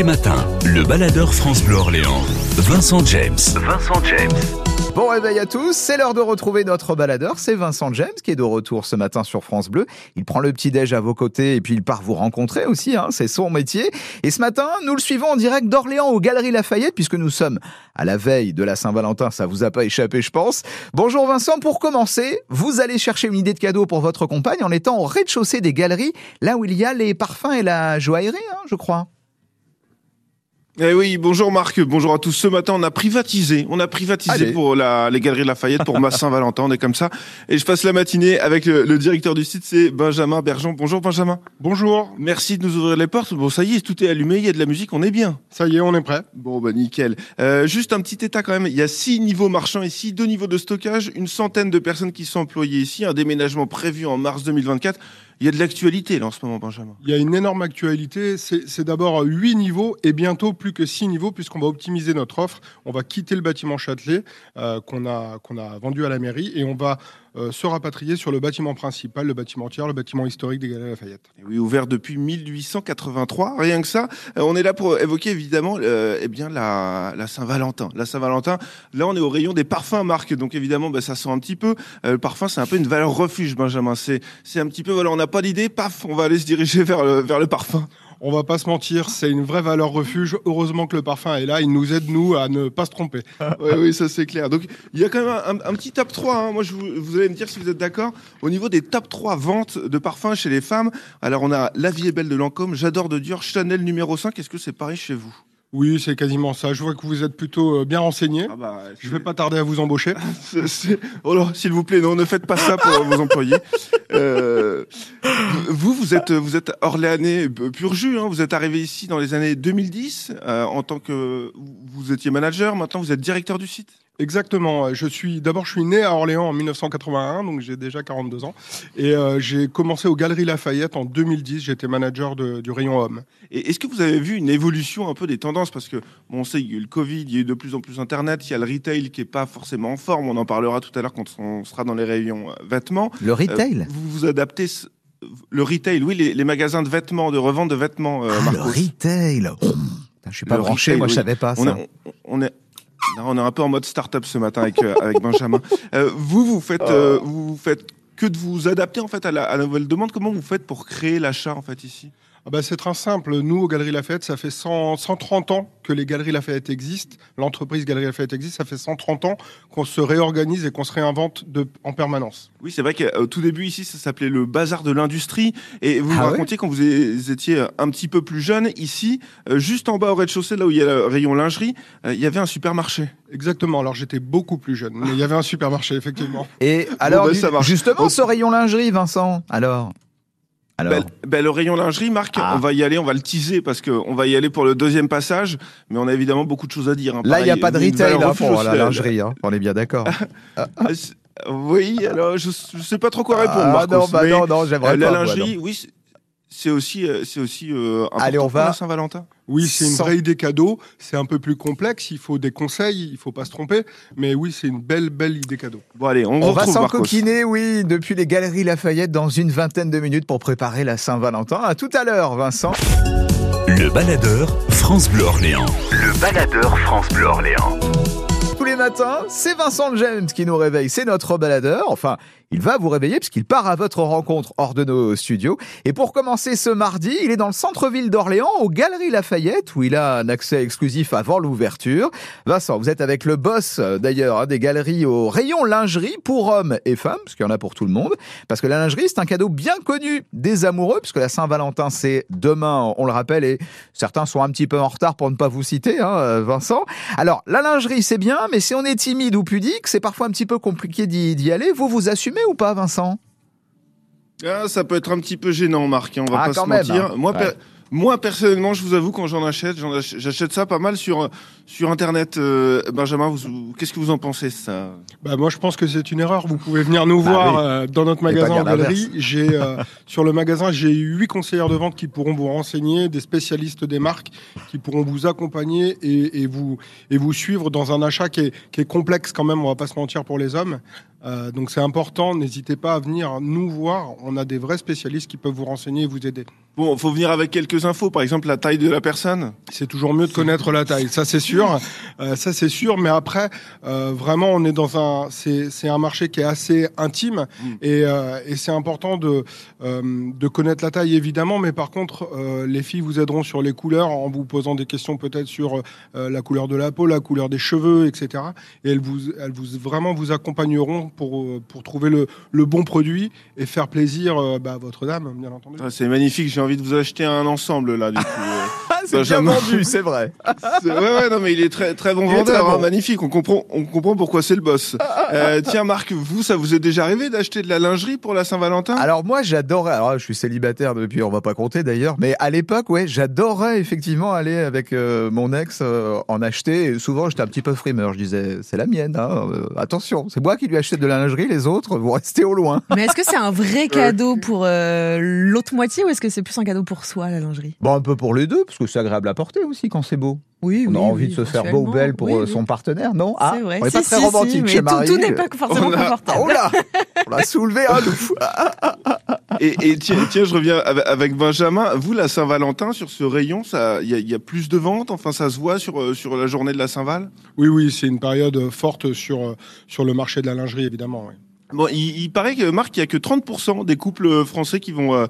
les matins, le baladeur France Bleu Orléans, Vincent James. Vincent James. Bon réveil à tous, c'est l'heure de retrouver notre baladeur, c'est Vincent James qui est de retour ce matin sur France Bleu. Il prend le petit déj à vos côtés et puis il part vous rencontrer aussi, hein, c'est son métier. Et ce matin, nous le suivons en direct d'Orléans aux Galeries Lafayette puisque nous sommes à la veille de la Saint-Valentin, ça vous a pas échappé je pense. Bonjour Vincent, pour commencer, vous allez chercher une idée de cadeau pour votre compagne en étant au rez-de-chaussée des galeries, là où il y a les parfums et la joaillerie, hein, je crois. Eh oui, bonjour Marc, bonjour à tous. Ce matin, on a privatisé, on a privatisé Allez. pour la, les Galeries Lafayette pour ma Saint-Valentin, on est comme ça. Et je passe la matinée avec le, le directeur du site, c'est Benjamin Bergeon. Bonjour Benjamin. Bonjour, Merci de nous ouvrir les portes. Bon, ça y est, tout est allumé, il y a de la musique, on est bien. ça y est, on est prêt. Bon, bah nickel. Euh, juste un petit état quand même. Il y a six niveaux marchands ici, deux niveaux de stockage, une centaine de personnes qui sont employées ici, un déménagement prévu en mars 2024. Il y a de l'actualité là en ce moment, Benjamin. Il y a une énorme actualité. C'est d'abord 8 niveaux et bientôt plus que 6 niveaux puisqu'on va optimiser notre offre. On va quitter le bâtiment Châtelet euh, qu'on a, qu'on a vendu à la mairie et on va euh, se rapatrier sur le bâtiment principal, le bâtiment tiers, le bâtiment historique des Galeries Lafayette. Et oui, ouvert depuis 1883. Rien que ça. Euh, on est là pour évoquer évidemment, euh, eh bien la, la Saint-Valentin. La Saint-Valentin. Là, on est au rayon des parfums Marc. Donc évidemment, bah, ça sent un petit peu. Le parfum, c'est un peu une valeur refuge, Benjamin. C'est un petit peu. Voilà, on n'a pas d'idée. Paf, on va aller se diriger vers le vers le parfum. On va pas se mentir, c'est une vraie valeur refuge. Heureusement que le parfum est là. Il nous aide, nous, à ne pas se tromper. Oui, oui, ça c'est clair. Donc il y a quand même un, un- un petit top 3. hein. Moi, je vous, vous allez me dire si vous êtes d'accord. Au niveau des top 3 ventes de parfums chez les femmes, alors on a La vie est belle de Lancôme, J'adore de Dior, Chanel numéro 5. Est-ce que c'est pareil chez vous? Oui, c'est quasiment ça. Je vois que vous êtes plutôt euh, bien renseigné. Ah bah, Je vais pas tarder à vous embaucher. Oh là, s'il vous plaît, non, ne faites pas ça pour vos employés. Euh, vous, vous êtes, vous êtes Orléanais pur jus. Hein, vous êtes arrivé ici dans les années 2010 euh, en tant que vous étiez manager. Maintenant, vous êtes directeur du site. Exactement. Je suis d'abord, je suis né à Orléans en 1981, donc j'ai déjà 42 ans, et euh, j'ai commencé aux Galeries Lafayette en 2010. J'étais manager de- du rayon homme. Et est-ce que vous avez vu une évolution un peu des tendances? Parce que bon, on sait qu'il y a eu le Covid, il y a eu de plus en plus Internet, il y a le retail qui est pas forcément en forme. On en parlera tout à l'heure quand on sera dans les rayons euh, vêtements. Le Euh, retail vous vous adaptez. ce- Le retail, oui, les, les magasins de vêtements, de revente de vêtements. euh, Ah, le retail Oh, Je suis pas Le branché, retail, moi je oui. savais pas on, ça. on est, non, on est un peu en mode start-up ce matin avec, euh, avec Benjamin. Euh, vous, vous faites, euh, vous faites que de vous adapter en fait à la, à la nouvelle demande. Comment vous faites pour créer l'achat en fait ici? Ah bah, c'est très simple. Nous, aux Galeries Lafayette, ça fait 100 130 ans que les Galeries Lafayette existent. L'entreprise Galeries Lafayette existe. Ça fait 130 ans qu'on se réorganise et qu'on se réinvente de, en permanence. Oui, c'est vrai qu'au tout début ici, ça s'appelait le bazar de l'industrie. Et vous Ah me ouais racontiez quand vous étiez un petit peu plus jeune, ici, euh, juste en bas au rez-de-chaussée, là où il y a le rayon lingerie, euh, il y avait un supermarché. Exactement. Alors, j'étais beaucoup plus jeune, mais il y avait un supermarché, effectivement. Et alors, bah, justement, ce rayon lingerie, Vincent, alors? Alors, Ben, ben, le rayon lingerie, Marc, Ah. on va y aller, on va le teaser parce qu'on va y aller pour le deuxième passage, mais on a évidemment beaucoup de choses à dire. hein. là, il n'y a pas de retail valeur hein, pour la euh, lingerie, hein, on est bien d'accord. Ah, c'est- Oui, alors je, je sais pas trop quoi répondre, Ah Marcos, non, bah non, non, j'aimerais euh, la pas. moi, lingerie, oui, c'est- aussi, euh, c'est aussi euh, important Allez, on va- Saint-Valentin. Oui, c'est une Sans- vraie idée cadeau. C'est un peu plus complexe. Il faut des conseils. Il faut pas se tromper. Mais oui, c'est une belle, belle idée cadeau. Bon, allez, on, On va Marcos. s'encoquiner, oui, depuis les Galeries Lafayette dans une vingtaine de minutes pour préparer la Saint-Valentin. À tout à l'heure, Vincent. Le baladeur France Bleu Orléans. Le baladeur France Bleu Orléans. Tous les matins, c'est Vincent James qui nous réveille. C'est notre baladeur. Enfin, il va vous réveiller puisqu'il part à votre rencontre hors de nos studios. Et pour commencer ce mardi, il est dans le centre-ville d'Orléans, aux Galeries Lafayette, où il a un accès exclusif avant l'ouverture. Vincent, vous êtes avec le boss, euh, d'ailleurs, hein, des galeries au rayon lingerie pour hommes et femmes, parce qu'il y en a pour tout le monde. Parce que la lingerie, c'est un cadeau bien connu des amoureux, puisque la Saint-Valentin, c'est demain, on le rappelle, et certains sont un petit peu en retard pour ne pas vous citer, hein, euh, Vincent. Alors, la lingerie, c'est bien, mais si on est timide ou pudique, c'est parfois un petit peu compliqué d'y d'y aller. Vous, vous assumez ou pas, Vincent? Ah, ça peut être un petit peu gênant, Marc, hein, on va Ah, pas se même, mentir. hein. Moi, Ouais. per- moi, personnellement, je vous avoue, quand j'en achète, j'achète ça pas mal sur, sur Internet. Euh, Benjamin, vous- qu'est-ce que vous en pensez, ça? Bah, moi, je pense que c'est une erreur. Vous pouvez venir nous Bah voir oui. euh, dans notre magasin en galerie. J'ai euh, sur le magasin, j'ai huit conseillères de vente qui pourront vous renseigner, des spécialistes des marques qui pourront vous accompagner et, et vous et vous suivre dans un achat qui est, qui est complexe quand même. On va pas se mentir pour les hommes. Euh, donc c'est important, n'hésitez pas à venir nous voir. On a des vrais spécialistes qui peuvent vous renseigner et vous aider. Bon, faut venir avec quelques infos, par exemple la taille de la personne. C'est toujours mieux de connaître la taille, ça c'est sûr, euh, ça c'est sûr. Mais après, euh, vraiment, on est dans un, c'est un marché qui est assez intime mm. et, euh, et c'est important de de connaître la taille évidemment. Mais par contre, les filles vous aideront sur les couleurs en vous posant des questions peut-être sur la couleur de la peau, la couleur des cheveux, etc. Et elles vous, elles vous vraiment vous accompagneront pour pour trouver le, le bon produit et faire plaisir bah, à votre dame, bien entendu. Ah, c'est magnifique j'ai envie de vous acheter un ensemble là. Du coup, c'est bien vendu, c'est vrai. ouais, ouais, non, mais il est très, très bon vendeur, hein, magnifique. On comprend, on comprend pourquoi c'est le boss. Euh, tiens, Marc, vous, ça vous est déjà arrivé d'acheter de la lingerie pour la Saint-Valentin? Alors moi, j'adorais. Alors, je suis célibataire depuis, on va pas compter d'ailleurs, mais à l'époque, ouais, j'adorais effectivement aller avec euh, mon ex euh, en acheter. Et souvent, j'étais un petit peu frimeur. Je disais, c'est la mienne. Hein, attention, c'est moi qui lui achetais de la lingerie. Les autres, vous restez au loin. Mais est-ce que c'est un vrai cadeau pour l'autre moitié ou est-ce que c'est plus un cadeau pour soi la lingerie? Bon, un peu pour les deux, parce que c'est agréable à porter aussi quand c'est beau. Oui, on a envie de se faire beau ou belle pour euh, son partenaire, non Ah, vrai. on n'est pas très romantique chez Marie. Tout, n'est pas forcément confortable. Oh là On l'a soulevé un et, et tiens, tiens, je reviens avec Benjamin. Vous, la Saint-Valentin, sur ce rayon, il y, y, a plus de ventes? Enfin, ça se voit sur, euh, sur la journée de la Saint-Val? Oui, oui, c'est une période forte sur, euh, sur le marché de la lingerie, évidemment. Bon, il, paraît que Marc, il y a que 30% des couples français qui vont euh,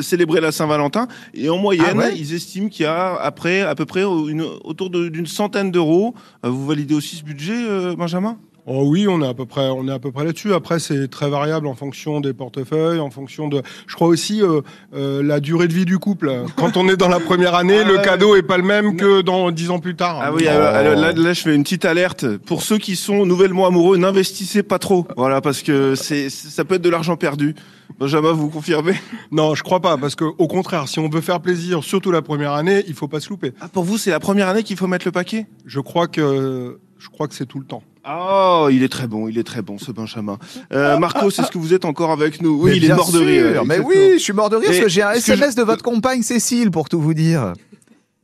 célébrer la Saint-Valentin, et en moyenne, ah ils estiment qu'il y a après à peu près une, autour d'une centaine d'euros. Euh, vous validez aussi ce budget, euh, Benjamin? Oh oui, on est à peu près, on est à peu près là-dessus. Après, c'est très variable en fonction des portefeuilles, en fonction de. Je crois aussi euh, euh, la durée de vie du couple. Quand on est dans la première année, ah le cadeau est pas le même que dans dix ans plus tard. Ah oui, là, là, je fais une petite alerte pour ceux qui sont nouvellement amoureux. N'investissez pas trop, voilà, parce que c'est, ça peut être de l'argent perdu. Benjamin, vous confirmez? Non, je crois pas, parce que au contraire, si on veut faire plaisir, surtout la première année, il faut pas se louper. Ah, pour vous, c'est la première année qu'il faut mettre le paquet? Je crois que je crois que c'est tout le temps. Oh, il est très bon, il est très bon ce Benjamin. Euh, Marco, c'est ce que vous êtes encore avec nous Oui, il est mort de rire. Mais oui, je suis mort de rire parce que j'ai un SMS de votre compagne Cécile pour tout vous dire.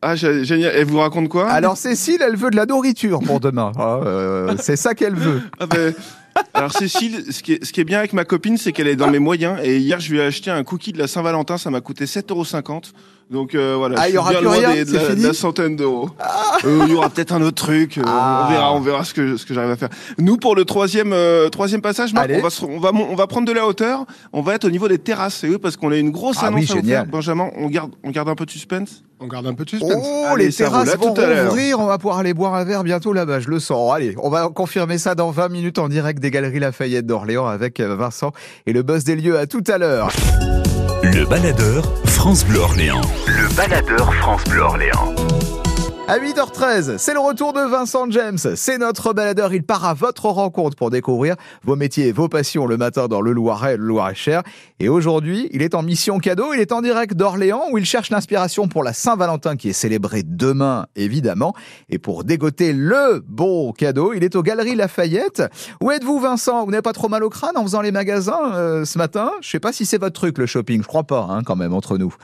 Ah, génial. Elle vous raconte quoi? Alors Cécile, elle veut de la nourriture pour demain. Ah, euh, c'est ça qu'elle veut. Ah ben, alors Cécile, ce qui, est, ce qui est bien avec ma copine, c'est qu'elle est dans mes moyens. Et hier, je lui ai acheté un cookie de la Saint-Valentin, ça m'a coûté 7,50€. Donc euh, voilà, ah, je suis bien loin de, la, de, la, centaine d'euros. Ah. Euh, il y aura peut-être un autre truc. Euh, ah. On verra, on verra ce que ce que j'arrive à faire. Nous pour le troisième troisième passage, Marc, on va on va on va prendre de la hauteur. On va être au niveau des terrasses, c'est eux parce qu'on a une grosse annonce à faire. Benjamin, on garde on garde un peu de suspense. On garde un peu de suspense. Oh, les terrasses vont ouvrir. On va pouvoir aller boire un verre bientôt là-bas. Je le sens. Allez, on va confirmer ça dans 20 minutes en direct des Galeries Lafayette d'Orléans avec Vincent et le boss des lieux. À tout à l'heure. Le baladeur France Bleu Orléans. Le baladeur France Bleu Orléans. À 8h13, c'est le retour de Vincent James. C'est notre baladeur. Il part à votre rencontre pour découvrir vos métiers et vos passions le matin dans le Loiret, le Loiret-Cher. Et aujourd'hui, il est en mission cadeau. Il est en direct d'Orléans où il cherche l'inspiration pour la Saint-Valentin qui est célébrée demain, évidemment. Et pour dégoter le bon cadeau, il est aux Galeries Lafayette. Où êtes-vous, Vincent? Vous n'avez pas trop mal au crâne en faisant les magasins euh, ce matin? Je sais pas si c'est votre truc, le shopping. Je crois pas, hein, quand même, entre nous.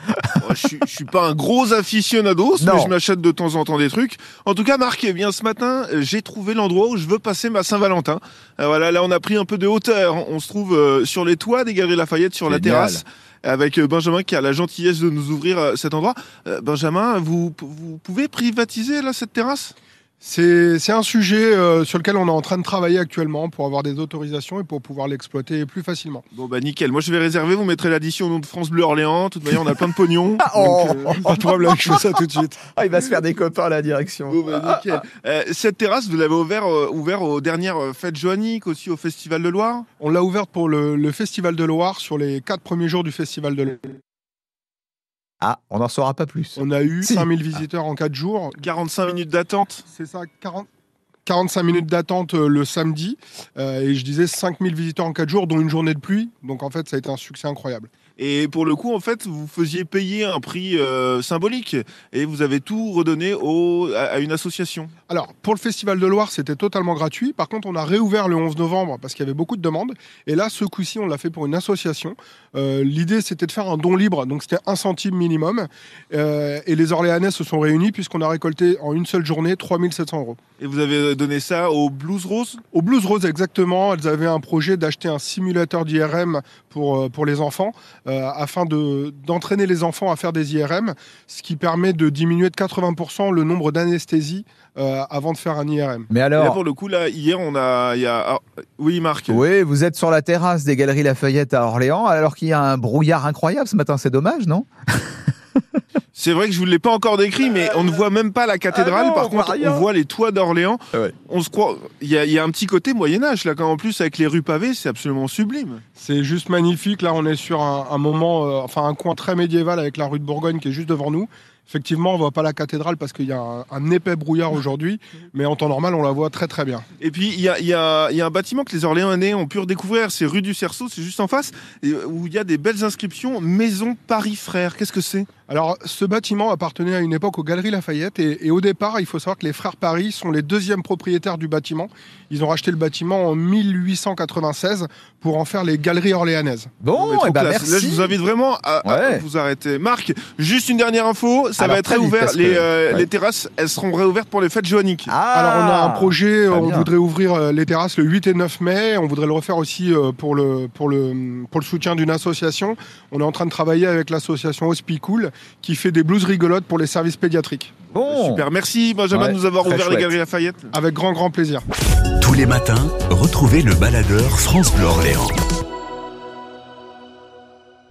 je, je suis pas un gros aficionado, mais je m'achète de temps en temps des trucs. En tout cas, Marc, eh bien ce matin, j'ai trouvé l'endroit où je veux passer ma Saint-Valentin. Euh, voilà, là on a pris un peu de hauteur. On se trouve euh, sur les toits des Galeries Lafayette, sur la terrasse avec euh, Benjamin qui a la gentillesse de nous ouvrir cet endroit. Benjamin, vous, vous pouvez privatiser là cette terrasse? C'est un sujet euh, sur lequel on est en train de travailler actuellement pour avoir des autorisations et pour pouvoir l'exploiter plus facilement. Bon bah nickel, moi je vais réserver, vous mettrez l'addition au nom de France Bleu Orléans, de toute manière on a plein de pognon. oh, donc, euh, pas de problème, je fais ça tout de suite. Ah, il va se faire des copains à la direction. Bon, bah, nickel. Euh, cette terrasse, vous l'avez ouvert, ouvert aux dernières fêtes joanniques, aussi au Festival de Loire? On l'a ouverte pour le, le Festival de Loire sur les quatre premiers jours du Festival de Loire. Ah, on n'en saura pas plus. On a eu 5000 visiteurs en 4 jours. 45 minutes d'attente. C'est ça, 40, 45 minutes d'attente euh, le samedi. Euh, et je disais 5000 visiteurs en 4 jours, dont une journée de pluie. Donc en fait, ça a été un succès incroyable. Et pour le coup, en fait, vous faisiez payer un prix euh, symbolique et vous avez tout redonné au, à, à une association. Alors, pour le Festival de Loire, c'était totalement gratuit. Par contre, on a réouvert le 11 novembre parce qu'il y avait beaucoup de demandes. Et là, ce coup-ci, on l'a fait pour une association. Euh, L'idée, c'était de faire un don libre, donc c'était un centime minimum. Euh, et les Orléanais se sont réunis puisqu'on a récolté en une seule journée 3700 euros. Et vous avez donné ça au Blues Rose? Au Blues Rose, exactement, elles avaient un projet d'acheter un simulateur d'IRM pour, pour les enfants, euh, afin de- d'entraîner les enfants à faire des IRM, ce qui permet de diminuer de 80% le nombre d'anesthésies euh, avant de faire un IRM. Mais Là, alors, pour le coup, là, hier, on a. il Y a... ah, oui, Marc. oui, vous êtes sur la terrasse des Galeries Lafayette à Orléans, alors qu'il y a un brouillard incroyable ce matin. C'est dommage, non? C'est vrai que je vous l'ai pas encore décrit, mais on ne voit même pas la cathédrale. Ah non, Par on voit contre, rien. on voit les toits d'Orléans. Ah ouais. On se croit. Il y, a- il y a un petit côté Moyen Âge là, quand en plus avec les rues pavées, c'est absolument sublime. C'est juste magnifique. Là, on est sur un, un moment, euh, enfin un coin très médiéval avec la rue de Bourgogne qui est juste devant nous. Effectivement, on voit pas la cathédrale parce qu'il y a un, un épais brouillard aujourd'hui, mais en temps normal, on la voit très très bien. Et puis il y a, il y a- il y a un bâtiment que les Orléanais ont pu redécouvrir, c'est rue du Cerceau, c'est juste en face, et où il y a des belles inscriptions Maison Paris Frères. Qu'est-ce que c'est? Alors, ce bâtiment appartenait à une époque aux Galeries Lafayette et, et au départ, il faut savoir que les frères Paris sont les deuxièmes propriétaires du bâtiment. Ils ont racheté le bâtiment en 1896 pour en faire les Galeries Orléanaises. Bon, Mais trop eh ben merci. Là, je vous invite vraiment à, vous arrêter. Marc, juste une dernière info, ça Alors, va être réouvert. parce Les, que- euh, ouais. les terrasses, elles seront réouvertes pour les fêtes joanniques. Ah, Alors, on a un projet, très on bien. voudrait ouvrir euh, les terrasses le 8 et 9 mai. On voudrait le refaire aussi euh, pour le, pour le, pour le soutien d'une association. On est en train de travailler avec l'association Hospicool qui fait des blouses rigolotes pour les services pédiatriques. Bon. Super, merci Benjamin Ouais, de nous avoir ouvert chouette. les Galeries Lafayette. Avec grand, grand plaisir. Tous les matins, retrouvez le baladeur France Bleu Orléans.